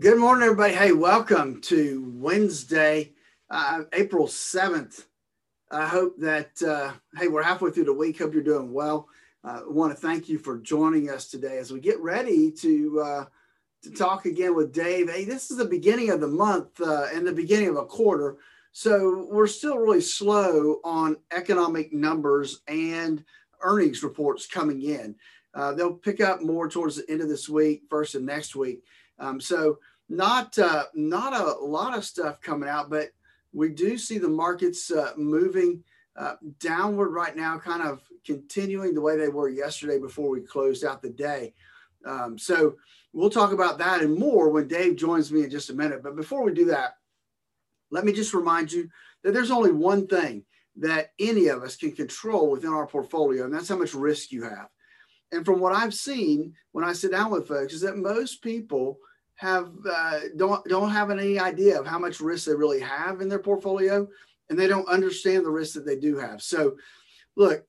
Good morning, everybody. Hey, welcome to Wednesday, uh, April 7th. I hope that, uh, hey, we're halfway through the week. Hope you're doing well. I uh, want to thank you for joining us today as we get ready to, uh, to talk again with Dave. Hey, this is the beginning of the month uh, and the beginning of a quarter. So we're still really slow on economic numbers and earnings reports coming in. Uh, they'll pick up more towards the end of this week, first and next week. Um, so not uh, not a lot of stuff coming out, but we do see the markets uh, moving uh, downward right now, kind of continuing the way they were yesterday before we closed out the day. Um, so we'll talk about that and more when Dave joins me in just a minute. But before we do that, let me just remind you that there's only one thing that any of us can control within our portfolio, and that's how much risk you have. And from what I've seen when I sit down with folks, is that most people have uh, don't don't have any idea of how much risk they really have in their portfolio, and they don't understand the risk that they do have. So, look,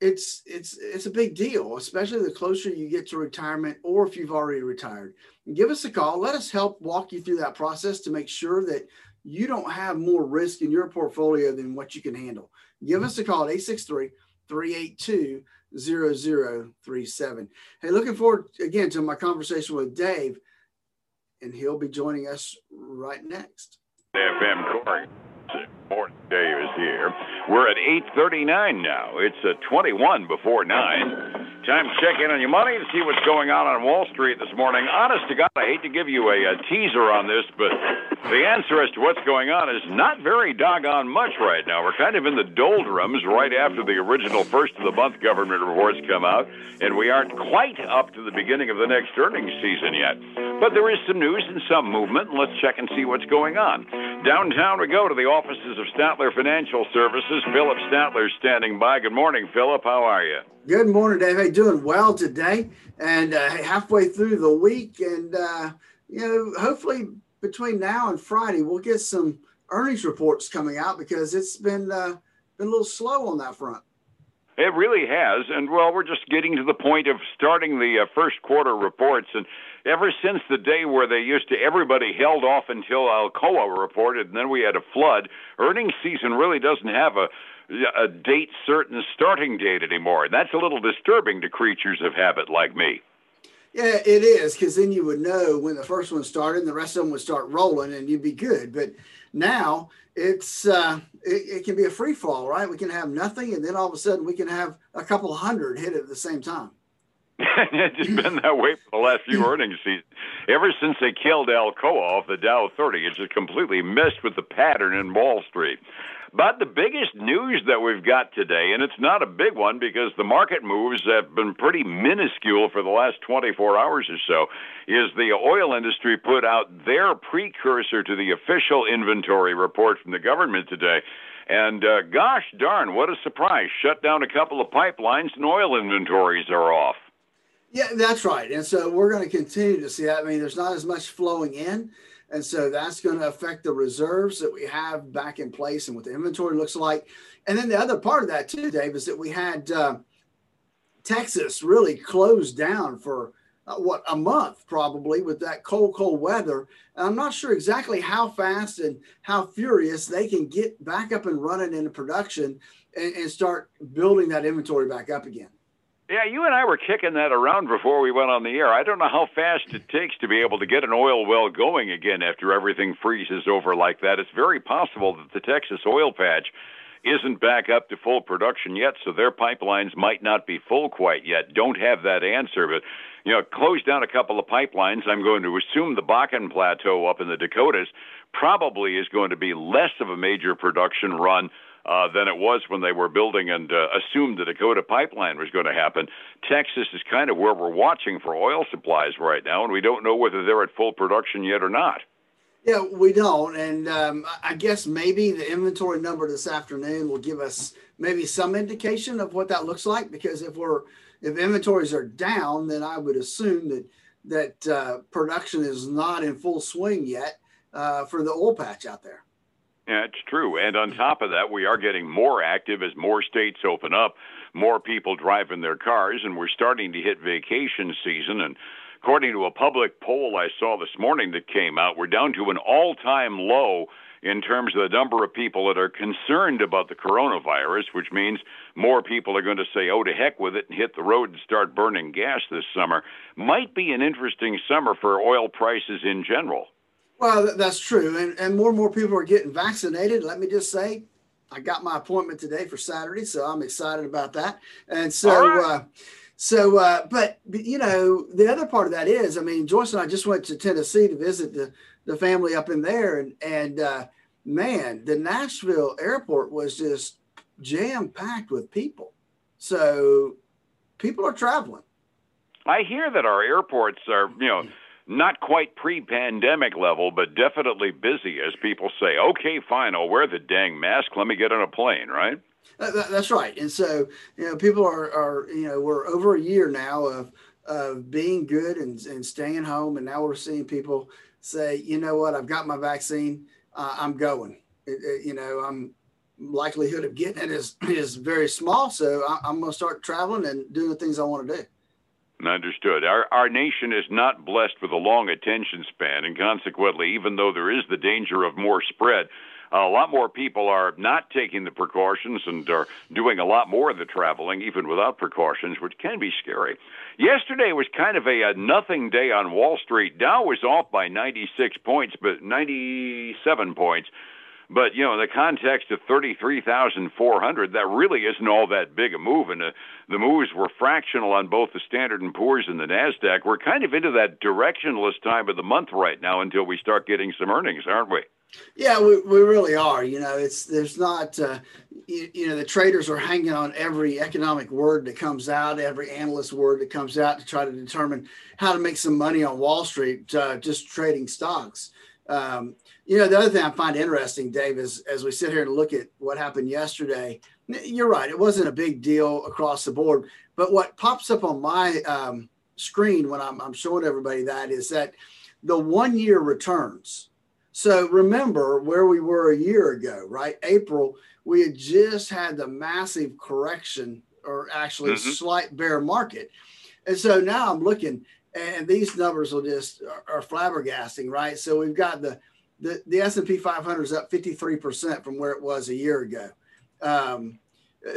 it's it's it's a big deal, especially the closer you get to retirement, or if you've already retired. Give us a call. Let us help walk you through that process to make sure that you don't have more risk in your portfolio than what you can handle. Give us a call at 863 382 0037. Hey, looking forward again to my conversation with Dave and he'll be joining us right next. FM Corey. Morning Dave is here. We're at 8:39 now. It's uh, 21 before 9. Time to check in on your money and see what's going on on Wall Street this morning. Honest to God, I hate to give you a, a teaser on this, but the answer as to what's going on is not very doggone much right now. We're kind of in the doldrums right after the original first of the month government reports come out, and we aren't quite up to the beginning of the next earnings season yet. But there is some news and some movement, and let's check and see what's going on. Downtown we go to the offices of Statler Financial Services. Phillip Statler standing by. Good morning, Phillip. How are you? Good morning, Dave. Hey, doing well today, and uh, halfway through the week, and uh, you know, hopefully between now and Friday, we'll get some earnings reports coming out because it's been uh, been a little slow on that front. It really has, and well, we're just getting to the point of starting the uh, first quarter reports, and ever since the day where they used to everybody held off until Alcoa reported, and then we had a flood. Earnings season really doesn't have a a date certain starting date anymore. And that's a little disturbing to creatures of habit like me. Yeah, it is because then you would know when the first one started and the rest of them would start rolling and you'd be good. But now it's uh, it, it can be a free fall, right? We can have nothing and then all of a sudden we can have a couple hundred hit at the same time. it's just been that way for the last few earnings seasons. Ever since they killed Alcoa off the Dow 30, it's just completely messed with the pattern in Wall Street. But the biggest news that we've got today, and it's not a big one because the market moves have been pretty minuscule for the last 24 hours or so, is the oil industry put out their precursor to the official inventory report from the government today. And uh, gosh darn, what a surprise. Shut down a couple of pipelines and oil inventories are off. Yeah, that's right. And so we're going to continue to see that. I mean, there's not as much flowing in. And so that's going to affect the reserves that we have back in place and what the inventory looks like. And then the other part of that, too, Dave, is that we had uh, Texas really closed down for uh, what a month probably with that cold, cold weather. And I'm not sure exactly how fast and how furious they can get back up and running into production and, and start building that inventory back up again. Yeah, you and I were kicking that around before we went on the air. I don't know how fast it takes to be able to get an oil well going again after everything freezes over like that. It's very possible that the Texas oil patch isn't back up to full production yet, so their pipelines might not be full quite yet. Don't have that answer, but you know, close down a couple of pipelines. I'm going to assume the Bakken Plateau up in the Dakotas probably is going to be less of a major production run uh, than it was when they were building and uh, assumed the Dakota pipeline was going to happen. Texas is kind of where we're watching for oil supplies right now, and we don't know whether they're at full production yet or not. Yeah, we don't. And um, I guess maybe the inventory number this afternoon will give us maybe some indication of what that looks like. Because if we're if inventories are down, then I would assume that that uh, production is not in full swing yet uh, for the oil patch out there. Yeah, it's true. And on top of that, we are getting more active as more states open up, more people driving their cars, and we're starting to hit vacation season. And according to a public poll I saw this morning that came out, we're down to an all time low in terms of the number of people that are concerned about the coronavirus, which means more people are going to say, oh, to heck with it and hit the road and start burning gas this summer. Might be an interesting summer for oil prices in general. Well, that's true. And, and more and more people are getting vaccinated. Let me just say, I got my appointment today for Saturday, so I'm excited about that. And so, right. uh, so, uh, but, but you know, the other part of that is, I mean, Joyce and I just went to Tennessee to visit the the family up in there, and and uh, man, the Nashville airport was just jam packed with people. So people are traveling. I hear that our airports are, you know, not quite pre-pandemic level, but definitely busy. As people say, okay, fine, I'll wear the dang mask. Let me get on a plane, right? That's right. And so, you know, people are, are you know, we're over a year now of of being good and, and staying home, and now we're seeing people say, you know what, I've got my vaccine, uh, I'm going. It, it, you know, I'm likelihood of getting it is is very small, so I, I'm going to start traveling and doing the things I want to do. Understood. Our our nation is not blessed with a long attention span, and consequently, even though there is the danger of more spread, a lot more people are not taking the precautions and are doing a lot more of the traveling, even without precautions, which can be scary. Yesterday was kind of a, a nothing day on Wall Street. Dow was off by 96 points, but 97 points. But you know, in the context of 33,400, that really isn't all that big a move. And uh, the moves were fractional on both the Standard and Poor's and the Nasdaq. We're kind of into that directionless time of the month right now until we start getting some earnings, aren't we? Yeah, we, we really are. You know, it's there's not, uh, you, you, know, the traders are hanging on every economic word that comes out, every analyst word that comes out to try to determine how to make some money on Wall Street, uh, just trading stocks. Um, you know, the other thing I find interesting, Dave, is as we sit here and look at what happened yesterday, you're right. It wasn't a big deal across the board. But what pops up on my um, screen when I'm, I'm showing everybody that is that the one year returns so remember where we were a year ago, right? April, we had just had the massive correction or actually mm-hmm. slight bear market. And so now I'm looking and these numbers will just are, flabbergasting, right? So we've got the the, the S&P 500 is up 53% from where it was a year ago. Um,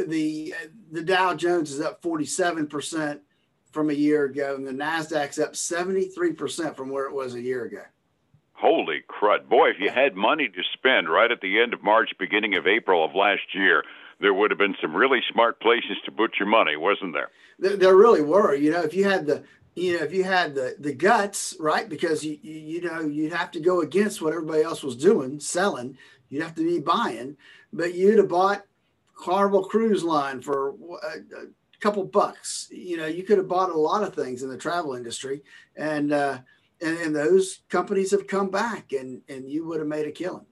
the the Dow Jones is up 47% from a year ago, and the Nasdaq's up 73% from where it was a year ago. Holy crud. Boy, if you had money to spend right at the end of March, beginning of April of last year, there would have been some really smart places to put your money, wasn't there? There, there really were. You know, if you had the you know, if you had the the guts, right? Because you, you you know you'd have to go against what everybody else was doing, selling. You'd have to be buying, but you'd have bought Carnival Cruise Line for a, a couple bucks. You know, you could have bought a lot of things in the travel industry, and uh, and, and those companies have come back and and you would have made a killing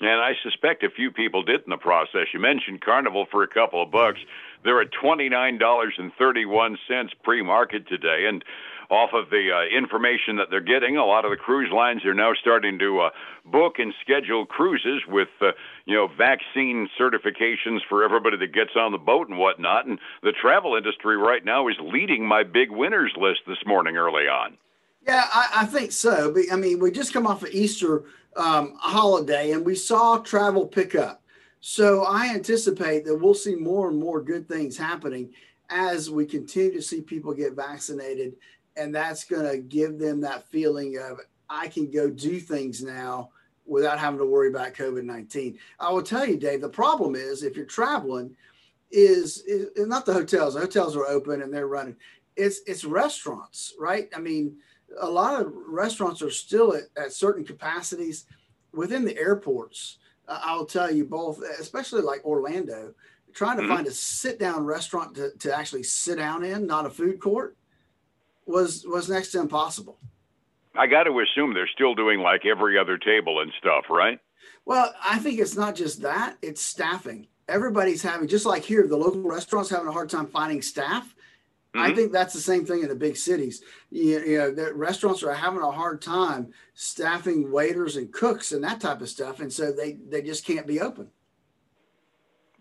and I suspect a few people did in the process. You mentioned Carnival for a couple of bucks. They're at twenty nine dollars and thirty one cents pre market today, and off of the uh, information that they're getting, a lot of the cruise lines are now starting to uh, book and schedule cruises with uh, you know vaccine certifications for everybody that gets on the boat and whatnot. And the travel industry right now is leading my big winners list this morning early on. Yeah, I, I, think so. I mean, we just come off of Easter um, holiday and we saw travel pick up. So I anticipate that we'll see more and more good things happening as we continue to see people get vaccinated. And that's going to give them that feeling of, I can go do things now without having to worry about COVID 19. I will tell you, Dave, the problem is if you're traveling, is, is not the hotels. The hotels are open and they're running. It's it's restaurants, right? I mean, a lot of restaurants are still at, at certain capacities within the airports. I'll tell you both, especially like Orlando, trying to mm-hmm. find a sit down restaurant to, to actually sit down in, not a food court, was was next to impossible. I got to assume they're still doing like every other table and stuff, right? Well, I think it's not just that; it's staffing. Everybody's having, just like here, the local restaurants having a hard time finding staff. Mm-hmm. I think that's the same thing in the big cities. You, you know, the restaurants are having a hard time staffing waiters and cooks and that type of stuff, and so they they just can't be open.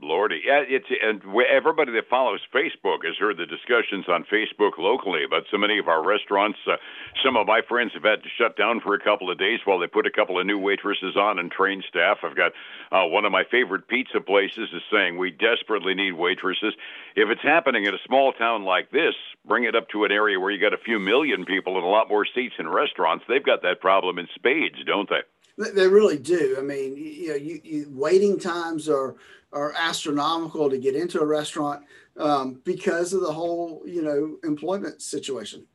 Lordy, yeah, it's and everybody that follows Facebook has heard the discussions on Facebook locally about so many of our restaurants. Uh, some of my friends have had to shut down for a couple of days while they put a couple of new waitresses on and train staff. I've got uh, one of my favorite pizza places is saying we desperately need waitresses. If it's happening in a small town like this, bring it up to an area where you got a few million people and a lot more seats in restaurants. They've got that problem in spades, don't they? They really do. I mean, you know, you, you waiting times are are astronomical to get into a restaurant um, because of the whole, you know, employment situation.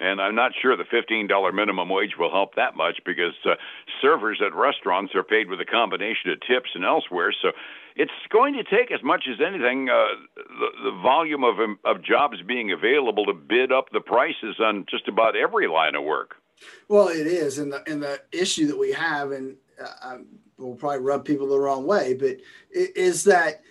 And I'm not sure the $15 minimum wage will help that much because uh, servers at restaurants are paid with a combination of tips and elsewhere. So it's going to take as much as anything uh, the, the volume of of jobs being available to bid up the prices on just about every line of work. Well, it is, and the and the issue that we have, and uh, will probably rub people the wrong way, but is that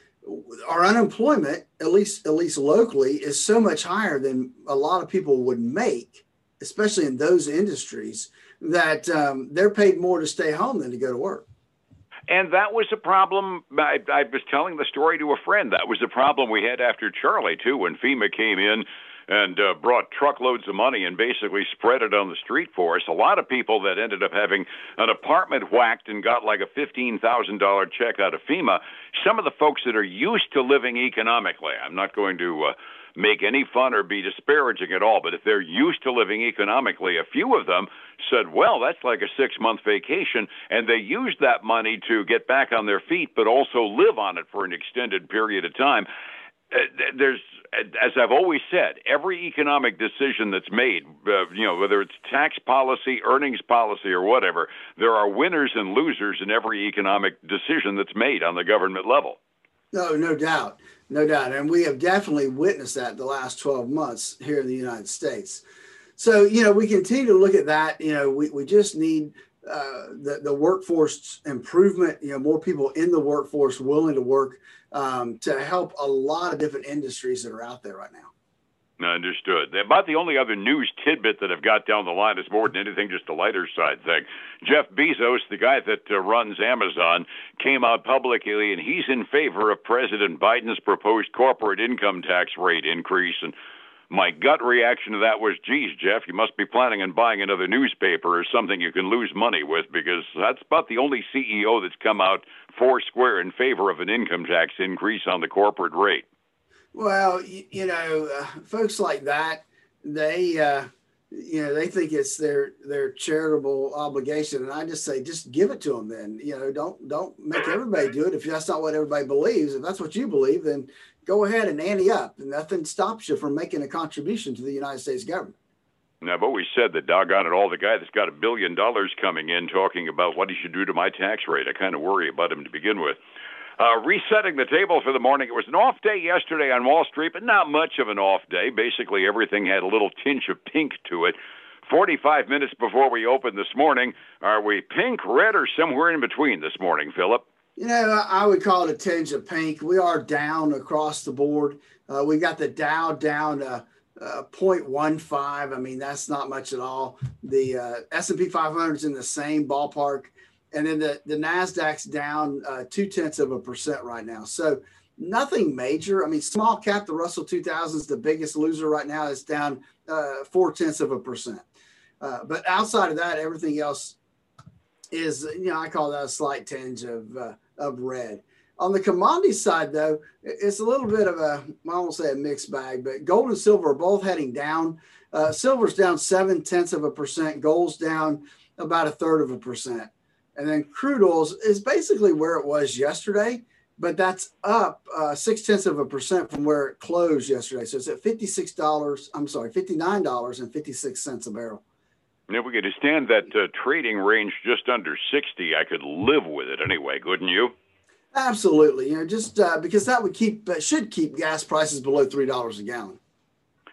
our unemployment, at least at least locally, is so much higher than a lot of people would make, especially in those industries, that um, they're paid more to stay home than to go to work. And that was a problem. I, I was telling the story to a friend. That was a problem we had after Charley too, when FEMA came in and uh, brought truckloads of money and basically spread it on the street for us. A lot of people that ended up having an apartment whacked and got like a $15,000 check out of FEMA, some of the folks that are used to living economically, I'm not going to. Uh, make any fun or be disparaging at all, but if they're used to living economically, a few of them said, well, that's like a six month vacation, and they used that money to get back on their feet, but also live on it for an extended period of time. Uh, there's as I've always said, every economic decision that's made, uh, you know, whether it's tax policy, earnings policy, or whatever, there are winners and losers in every economic decision that's made on the government level. No, no doubt, no doubt, and we have definitely witnessed that the last 12 months here in the United States. So, you know, we continue to look at that. You know, we, we just need uh, the, the workforce improvement, you know, more people in the workforce willing to work um, to help a lot of different industries that are out there right now. Understood. About the only other news tidbit that I've got down the line is more than anything just a lighter side thing. Jeff Bezos, the guy that uh, runs Amazon, came out publicly and he's in favor of President Biden's proposed corporate income tax rate increase. And my gut reaction to that was, geez, Jeff, you must be planning on buying another newspaper or something you can lose money with because that's about the only CEO that's come out four square in favor of an income tax increase on the corporate rate. Well, you, you know, uh, folks like that, they, uh, you know, they think it's their their charitable obligation, and I just say, just give it to them. Then, you know, don't don't make everybody do it if that's not what everybody believes. If that's what you believe, then go ahead and ante up, and nothing stops you from making a contribution to the United States government. Now, I've always said that doggone it all, the guy that's got a billion dollars coming in talking about what he should do to my tax rate, I kind of worry about him to begin with. Uh, resetting the table for the morning. It was an off day yesterday on Wall Street, but not much of an off day. Basically, everything had a little tinge of pink to it. 45 minutes before we open this morning, are we pink, red, or somewhere in between this morning, Phillip? You know, I would call it a tinge of pink. We are down across the board. Uh, we got the Dow down uh, uh, 0.15. I mean, that's not much at all. The uh, S&P 500 is in the same ballpark. And then the, the NASDAQ's down uh, two tenths of a percent right now. So nothing major. I mean, small cap, the Russell 2000 is the biggest loser right now. It's down uh, four tenths of a percent. but outside of that, everything else is, you know, I call that a slight tinge of uh, of red. On the commodity side, though, it's a little bit of a, I won't say a mixed bag, but gold and silver are both heading down. Uh, silver's down seven tenths of a percent, gold's down about a third of a percent. And then crude oils is basically where it was yesterday, but that's up uh, six tenths of a percent from where it closed yesterday. So it's at $56, I'm sorry, $59.56 a barrel. And if we could stand that uh, trading range just under 60, I could live with it anyway, couldn't you? Absolutely. You know, just uh, because that would keep, uh, should keep gas prices below $3 a gallon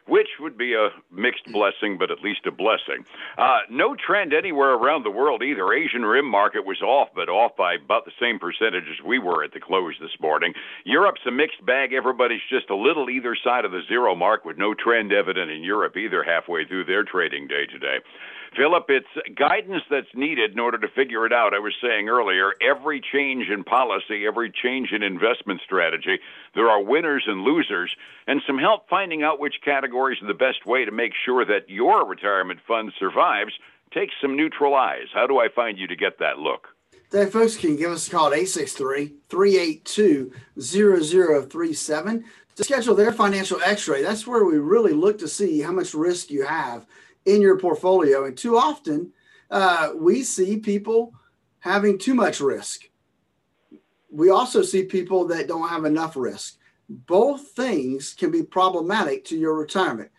which would be a mixed blessing, but at least a blessing. Uh, no trend anywhere around the world either. Asian rim market was off, but off by about the same percentage as we were at the close this morning. Europe's a mixed bag. Everybody's just a little either side of the zero mark with no trend evident in Europe either halfway through their trading day today. Phillip, it's guidance that's needed in order to figure it out. I was saying earlier, every change in policy, every change in investment strategy, there are winners and losers, and some help finding out which categories are the best way to make sure that your retirement fund survives takes some neutral eyes. How do I find you to get that look? Dave, folks can give us a call at 863 382 0037 to schedule their financial x ray. That's where we really look to see how much risk you have in your portfolio. And too often, uh, we see people having too much risk. We also see people that don't have enough risk. Both things can be problematic to your retirement.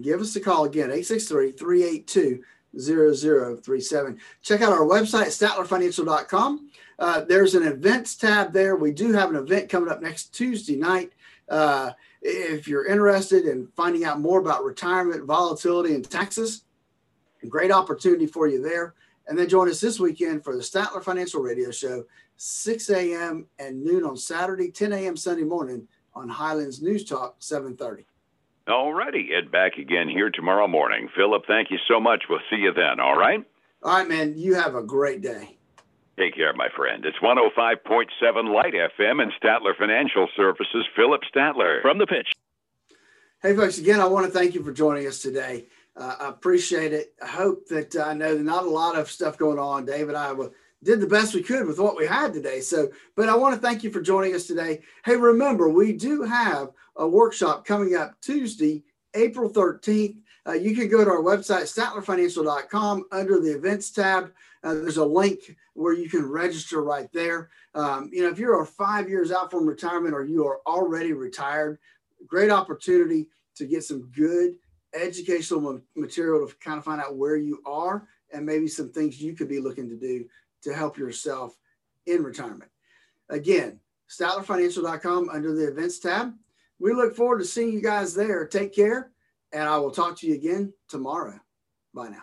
Give us a call again, 863 382 0037. Check out our website, statlerfinancial.com. Uh, there's an events tab there. We do have an event coming up next Tuesday night. Uh, if you're interested in finding out more about retirement, volatility, in Texas, great opportunity for you there. And then join us this weekend for the Statler Financial Radio Show, 6 a.m. and noon on Saturday, 10 a.m. Sunday morning on Highlands News Talk, 730. All righty. Ed back again here tomorrow morning. Phillip, thank you so much. We'll see you then. All right. All right, man. You have a great day. Take care, my friend. It's 105.7 Light FM and Statler Financial Services. Phillip Statler from the pitch. Hey, folks. Again, I want to thank you for joining us today. Uh, I appreciate it. I hope that uh, I know there's not a lot of stuff going on. David, I will did the best we could with what we had today. So, but I want to thank you for joining us today. Hey, remember, we do have a workshop coming up Tuesday, April 13th. Uh, you can go to our website, statlerfinancial.com, under the events tab. Uh, there's a link where you can register right there. Um, you know, if you're five years out from retirement or you are already retired, great opportunity to get some good educational material to kind of find out where you are and maybe some things you could be looking to do to help yourself in retirement. Again, statlerfinancial.com under the events tab. We look forward to seeing you guys there. Take care, and I will talk to you again tomorrow. Bye now.